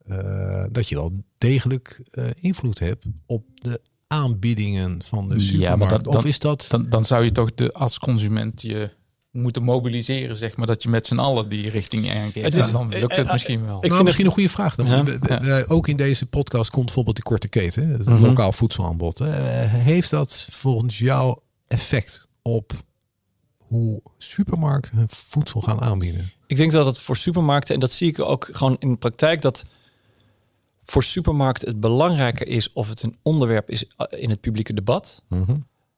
eh, dat je wel degelijk eh, invloed hebt op de aanbiedingen van de Ja, maar supermarkt. dat- of dan- is dat... Dan, dan zou je toch de, als consument je moeten mobiliseren, zeg maar, dat je met z'n allen die richting aangeeft. Het is- En dan lukt het misschien wel. ik nou, vind misschien een goede vraag. Dan. Ja. We- ook in deze podcast komt bijvoorbeeld die korte keten, het Mhm. lokaal voedselaanbod. Eh, heeft dat volgens jou effect op hoe supermarkten voedsel gaan aanbieden? Ik denk dat het voor supermarkten, en dat zie ik ook gewoon in de praktijk, dat voor supermarkten het belangrijker is of het een onderwerp is eh, in het publieke debat, Mhm.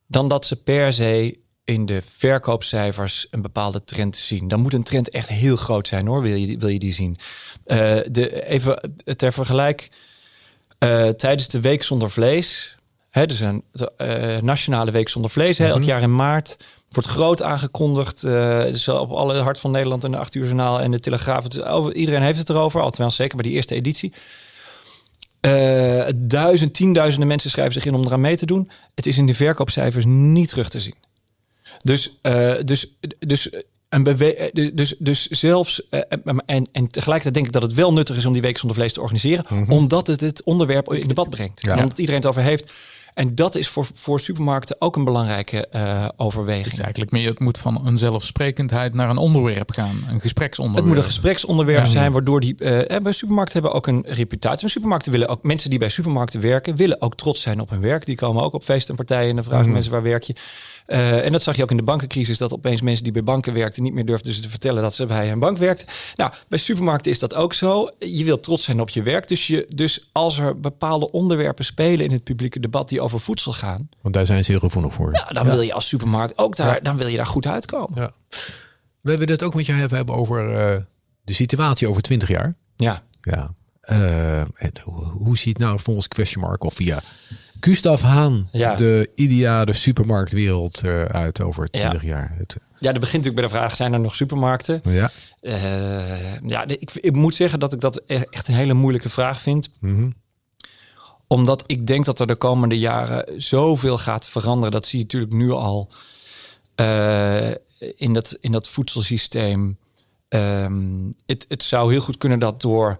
dan dat ze per se in de verkoopcijfers een bepaalde trend zien. Dan moet een trend echt heel groot zijn hoor, wil je, die- wil je die zien. Eh, de, even ter vergelijk, eh, tijdens de Week Zonder Vlees, hè, dus een nationale Week Zonder Vlees, hè, elk Mhm. jaar in maart, wordt groot aangekondigd. eh, dus op alle Hart van Nederland en de 8 uur journaal en de Telegraaf. Het over, iedereen heeft het erover, althans zeker bij die eerste editie. Eh duizend, tienduizenden mensen schrijven zich in om eraan mee te doen. Het is in de verkoopcijfers niet terug te zien. Dus, eh, dus, dus, een bewe- eh, dus, dus zelfs, en, en tegelijkertijd denk ik dat het wel nuttig is om die Week zonder vlees te organiseren, omdat het het onderwerp in debat brengt. Ja. En omdat iedereen het over heeft. En dat is voor, voor supermarkten ook een belangrijke eh, overweging. Het is eigenlijk meer, het moet van een zelfsprekendheid naar een onderwerp gaan. Een gespreksonderwerp. Het moet een gespreksonderwerp Ja. zijn, waardoor die. eh, bij supermarkten hebben ook een reputatie. Maar supermarkten willen ook mensen die bij supermarkten werken, willen ook trots zijn op hun werk. Die komen ook op feesten en partijen en dan vragen Mhm. mensen waar werk je. Eh, en dat zag je ook in de bankencrisis, dat opeens mensen die bij banken werkten niet meer durfden dus te vertellen dat ze bij een bank werkten. Nou, bij supermarkten is dat ook zo. Je wilt trots zijn op je werk. Dus, je, dus als er bepaalde onderwerpen spelen in het publieke debat die over voedsel gaan, Want daar zijn ze heel gevoelig voor. ja, dan wil je als supermarkt ook daar, dan wil je daar goed uitkomen. Ja. We willen het ook met jou hebben over eh, de situatie over 20 jaar. Ja. Ja. Hoe, hoe ziet nou volgens Question Mark of via Gustav Haan Ja. de ideale supermarktwereld eruit over Ja. 20 jaar? Het, ja, dat begint natuurlijk bij de vraag: zijn er nog supermarkten? ja. Eh, ja, ik, ik moet zeggen dat ik dat e- echt een hele moeilijke vraag vind. Mhm. Omdat ik denk dat er de komende jaren zoveel gaat veranderen. Dat zie je natuurlijk nu al eh, in, dat, in dat voedselsysteem. Ehm, het, het zou heel goed kunnen dat door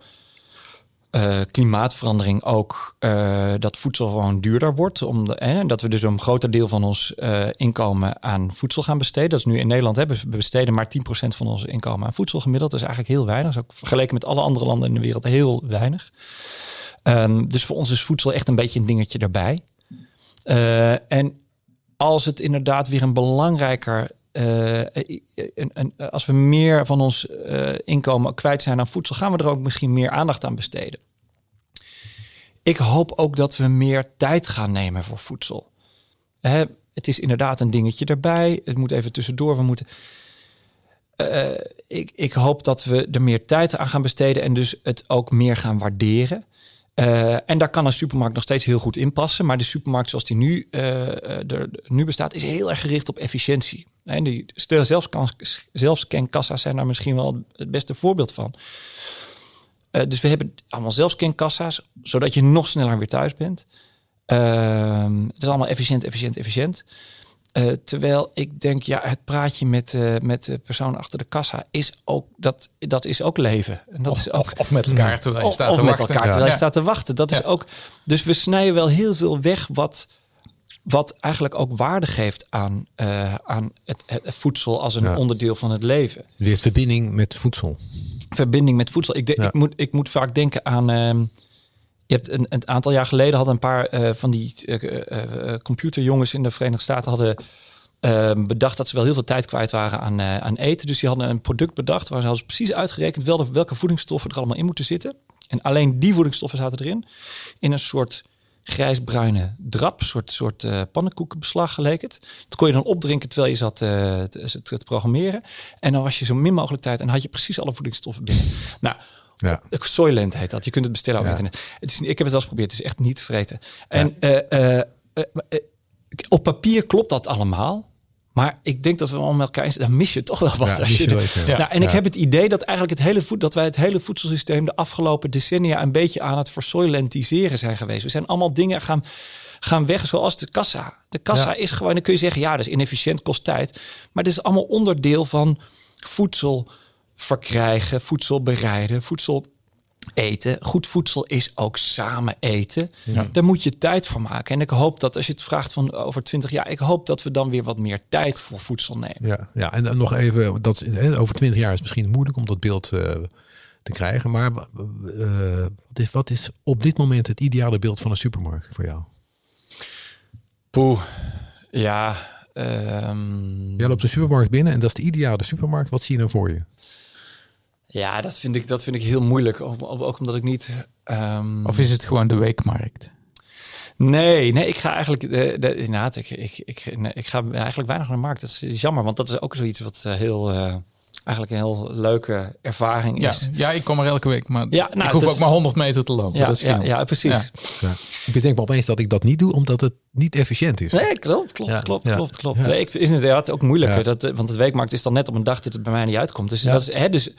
eh, klimaatverandering ook eh, dat voedsel gewoon duurder wordt. Om de, en dat we dus een groter deel van ons eh, inkomen aan voedsel gaan besteden. Dat is nu in Nederland hebben we besteden maar 10% van ons inkomen aan voedsel gemiddeld. Dat is eigenlijk heel weinig. Dat ook vergeleken met alle andere landen in de wereld heel weinig. Ehm, dus voor ons is voedsel echt een beetje een dingetje daarbij. En als het inderdaad weer een belangrijker. Eh, een, een- als we meer van ons eh, inkomen kwijt zijn aan voedsel, gaan we er ook misschien meer aandacht aan besteden. Ik hoop ook dat we meer tijd gaan nemen voor voedsel. Het is inderdaad een dingetje erbij. Het moet even tussendoor. We moeten. Eh, ik, ik hoop dat we er meer tijd aan gaan besteden en dus het ook meer gaan waarderen. Eh, en daar kan een supermarkt nog steeds heel goed in passen. Maar de supermarkt zoals die nu, eh, eh, er, nu bestaat, is heel erg gericht op efficiëntie. En die zelfscankassa's zijn daar misschien wel het beste voorbeeld van. Eh, dus we hebben allemaal zelfscankassa's, zodat je nog sneller weer thuis bent. Ehm, het is allemaal efficiënt, efficiënt, efficiënt. Eh, terwijl ik denk, ja, het praatje met, eh, met de persoon achter de kassa is ook, dat, dat is ook leven. En dat Of, is ook, of, of met elkaar terwijl je staat of te met wachten. elkaar terwijl je staat te wachten. Dat is ook. Dus we snijden wel heel veel weg wat, wat eigenlijk ook waarde geeft aan, eh, aan het, het voedsel als een Ja. onderdeel van het leven. Leert verbinding met voedsel. Verbinding met voedsel. Ik, de- Ja. ik, moet, ik moet vaak denken aan. ehm, je hebt een, een aantal jaar geleden hadden een paar eh, van die eh, computerjongens in de Verenigde Staten hadden ehm, bedacht dat ze wel heel veel tijd kwijt waren aan, aan eten. Dus die hadden een product bedacht waar ze hadden precies uitgerekend wel welke voedingsstoffen er allemaal in moeten zitten. En alleen die voedingsstoffen zaten erin. In een soort grijsbruine drap, soort, soort eh, pannenkoekenbeslag geleek het. Dat kon je dan opdrinken terwijl je zat eh, te, programmeren. En dan was je zo min mogelijk tijd en had je precies alle voedingsstoffen binnen. Nou, Ja. Soylent heet dat. Je kunt het bestellen op Ja. internet. Het is, ik heb het wel eens geprobeerd. Het is echt niet te vreten. En eh, eh, eh, eh, op papier klopt dat allemaal. Maar ik denk dat we allemaal met elkaar eens Dan mis je toch wel wat. Ja, als je ja. Nou, en ik heb het idee dat eigenlijk het hele voed, dat wij het hele voedselsysteem de afgelopen decennia een beetje aan het versoylentiseren zijn geweest. We zijn allemaal dingen gaan, gaan weg, zoals de kassa. De kassa is gewoon, dan kun je zeggen, ja, dat is inefficiënt, kost tijd. Maar het is allemaal onderdeel van voedsel verkrijgen, voedsel bereiden, voedsel eten. Goed voedsel is ook samen eten. Daar moet je tijd voor maken. En ik hoop dat als je het vraagt van over 20 jaar, ik hoop dat we dan weer wat meer tijd voor voedsel nemen. Ja, ja, en dan nog even, dat, hè, over twintig jaar is het misschien moeilijk om dat beeld eh, te krijgen. Maar eh, wat, is, wat is op dit moment het ideale beeld van een supermarkt voor jou? Poeh, ja. ehm, Jij loopt de supermarkt binnen en dat is de ideale supermarkt. Wat zie je dan voor je? Ja, dat vind ik, dat vind ik heel moeilijk. Ook, omdat ik niet. ehm, Of is het gewoon de weekmarkt? Nee, nee, ik ga eigenlijk. De, de, inderdaad, ik, ik, ik, nee, ik ga eigenlijk weinig naar de markt. Dat is, is jammer, want dat is ook zoiets wat eh, heel. eh, eigenlijk een heel leuke ervaring Ja, is. ja, ik kom er elke week, maar Ja, nou, ik hoef ook is- maar 100 meter te lopen. Ja, dat is ja, ja, precies. Ja. Ja. Ik bedenk me opeens dat ik dat niet doe, omdat het niet efficiënt is. Nee, klopt, klopt, Ja, klopt, klopt, klopt. Ik het inderdaad ook moeilijk, Ja. dat, eh, want het weekmarkt is dan net op een dag dat het bij mij niet uitkomt. Dus Ja. dat is, hè, dus,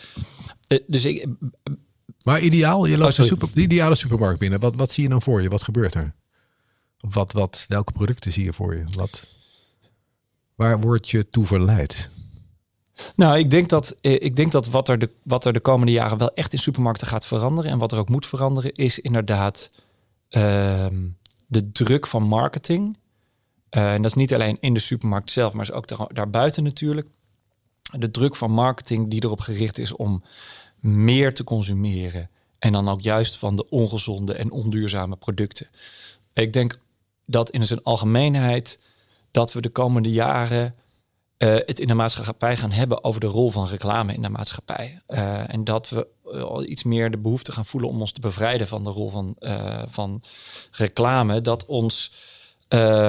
eh, dus ik, Maar ideaal, je loopt Oh, super, de ideale supermarkt binnen. Wat, wat zie je dan voor je? Wat gebeurt er? Wat, wat, welke producten zie je voor je? Wat, waar word je toe verleid? Nou, ik denk dat, eh, ik denk dat wat, er de, wat er de komende jaren wel echt in supermarkten gaat veranderen en wat er ook moet veranderen, is inderdaad ehm, de druk van marketing. Eh, en dat is niet alleen in de supermarkt zelf, maar is ook daar, daarbuiten natuurlijk. De druk van marketing die erop gericht is om meer te consumeren. En dan ook juist van de ongezonde en onduurzame producten. Ik denk dat in zijn algemeenheid dat we de komende jaren eh, het in de maatschappij gaan hebben over de rol van reclame in de maatschappij. Eh, en dat we eh, iets meer de behoefte gaan voelen om ons te bevrijden van de rol van, van reclame. Dat ons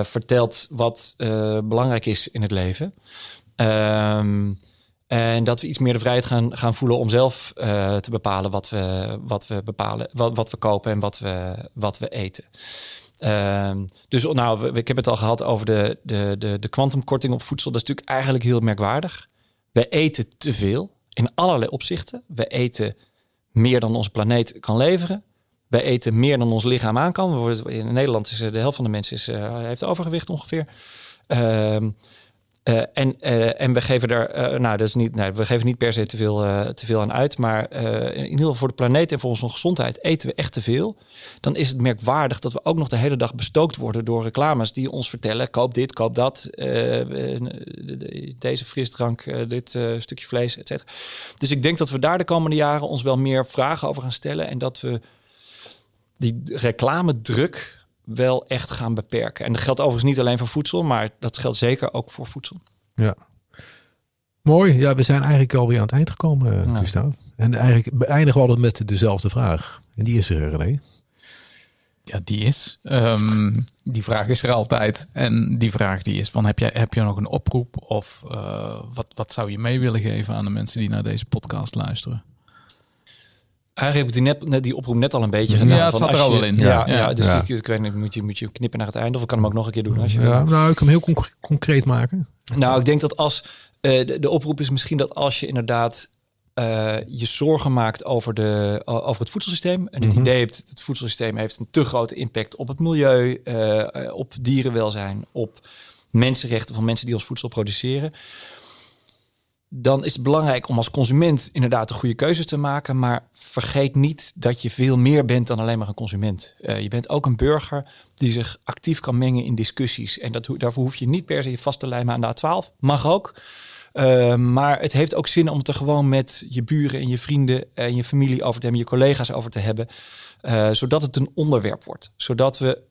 vertelt wat belangrijk is in het leven. Ehm, en dat we iets meer de vrijheid gaan, gaan voelen om zelf te bepalen wat we, wat we bepalen, wat, wat we kopen en wat we, wat we eten. Ehm, dus nou, ik heb het al gehad over de, de, de, de kwantumkorting op voedsel. Dat is natuurlijk eigenlijk heel merkwaardig. We eten te veel in allerlei opzichten. We eten meer dan onze planeet kan leveren. We eten meer dan ons lichaam aan kan. In Nederland is eh, de helft van de mensen is, eh, heeft overgewicht ongeveer. Ehm, eh, en, eh, en we geven er, eh, nou, dat is niet, nee, we geven niet per se te veel, te veel aan uit, maar in ieder geval voor de planeet en voor onze gezondheid eten we echt te veel. Dan is het merkwaardig dat we ook nog de hele dag bestookt worden door reclames die ons vertellen: koop dit, koop dat, de- de- deze frisdrank, dit stukje vlees, et cetera. Dus ik denk dat we daar de komende jaren ons wel meer vragen over gaan stellen en dat we die reclamedruk wel echt gaan beperken. En dat geldt overigens niet alleen voor voedsel, maar dat geldt zeker ook voor voedsel. Ja. Mooi. Ja, we zijn eigenlijk alweer aan het eind gekomen, eh, Ja. Gustav. En eigenlijk beëindigen we altijd met dezelfde vraag. En die is er, René. Ja, die is. Ehm, die vraag is er altijd. En die vraag die is van heb je, heb je nog een oproep? Of eh, wat, wat zou je mee willen geven aan de mensen die naar deze podcast luisteren? Eigenlijk heb ik die, net, net, die oproep net al een beetje gedaan. Ja, van zat er al wel in. Ja, Ja, dus Ja. Ik, ik weet niet, moet je, moet je knippen naar het einde? Of ik kan hem ook nog een keer doen als je Ja, wil. nou, ik kan hem heel conc- concreet maken. Nou, ik denk dat als eh, de, de oproep is misschien dat als je inderdaad eh, je zorgen maakt over, de, over het voedselsysteem. En het Mhm. idee hebt, het voedselsysteem heeft een te grote impact op het milieu, eh, op dierenwelzijn, op mensenrechten van mensen die ons voedsel produceren. Dan is het belangrijk om als consument inderdaad de goede keuzes te maken. Maar vergeet niet dat je veel meer bent dan alleen maar een consument. Eh, je bent ook een burger die zich actief kan mengen in discussies. En dat, daarvoor hoef je niet per se je vast te lijmen aan de A12. Mag ook. Uh, maar het heeft ook zin om het er gewoon met je buren en je vrienden en je familie over te hebben, je collega's over te hebben. Uh, zodat het een onderwerp wordt. Zodat we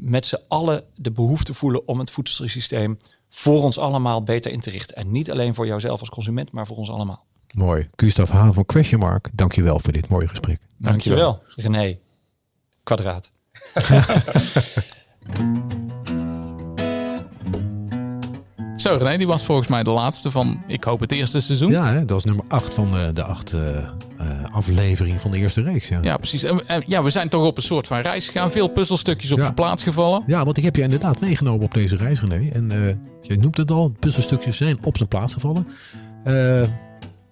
met z'n allen de behoefte voelen om het voedselsysteem voor ons allemaal beter in te richten. En niet alleen voor jouzelf als consument, maar voor ons allemaal. Mooi. Gustav Haan van Question Mark, dankjewel voor dit mooie gesprek. Dankjewel, dankjewel. René. Kwadraat. Zo René, die was volgens mij de laatste van, ik hoop het eerste seizoen. Ja, hè? dat was nummer 8 van de, de acht uh, uh, afleveringen van de eerste reeks. Ja, ja precies. En, en, ja, we zijn toch op een soort van reis gegaan. Veel puzzelstukjes op ja. zijn plaats gevallen. Ja, want ik heb je inderdaad meegenomen op deze reis René. En uh, je noemt het al, puzzelstukjes zijn op zijn plaats gevallen. ben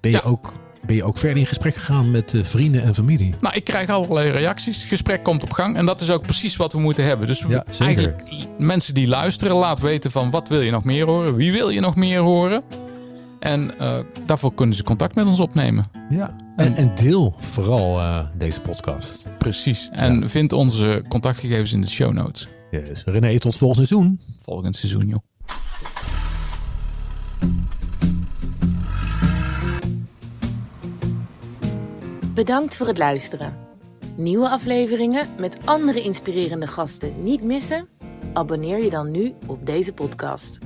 je ja. ook ben je ook verder in gesprek gegaan met uh, vrienden en familie? Nou, ik krijg allerlei reacties. Het gesprek komt op gang. En dat is ook precies wat we moeten hebben. Dus ja, eigenlijk mensen die luisteren, laat weten van wat wil je nog meer horen? Wie wil je nog meer horen? En uh, daarvoor kunnen ze contact met ons opnemen. Ja, en, en deel vooral uh, deze podcast. Precies. En ja. vind onze contactgegevens in de show notes. Yes. René, tot volgend seizoen. Volgend seizoen, joh. Bedankt voor het luisteren. Nieuwe afleveringen met andere inspirerende gasten niet missen? Abonneer je dan nu op deze podcast.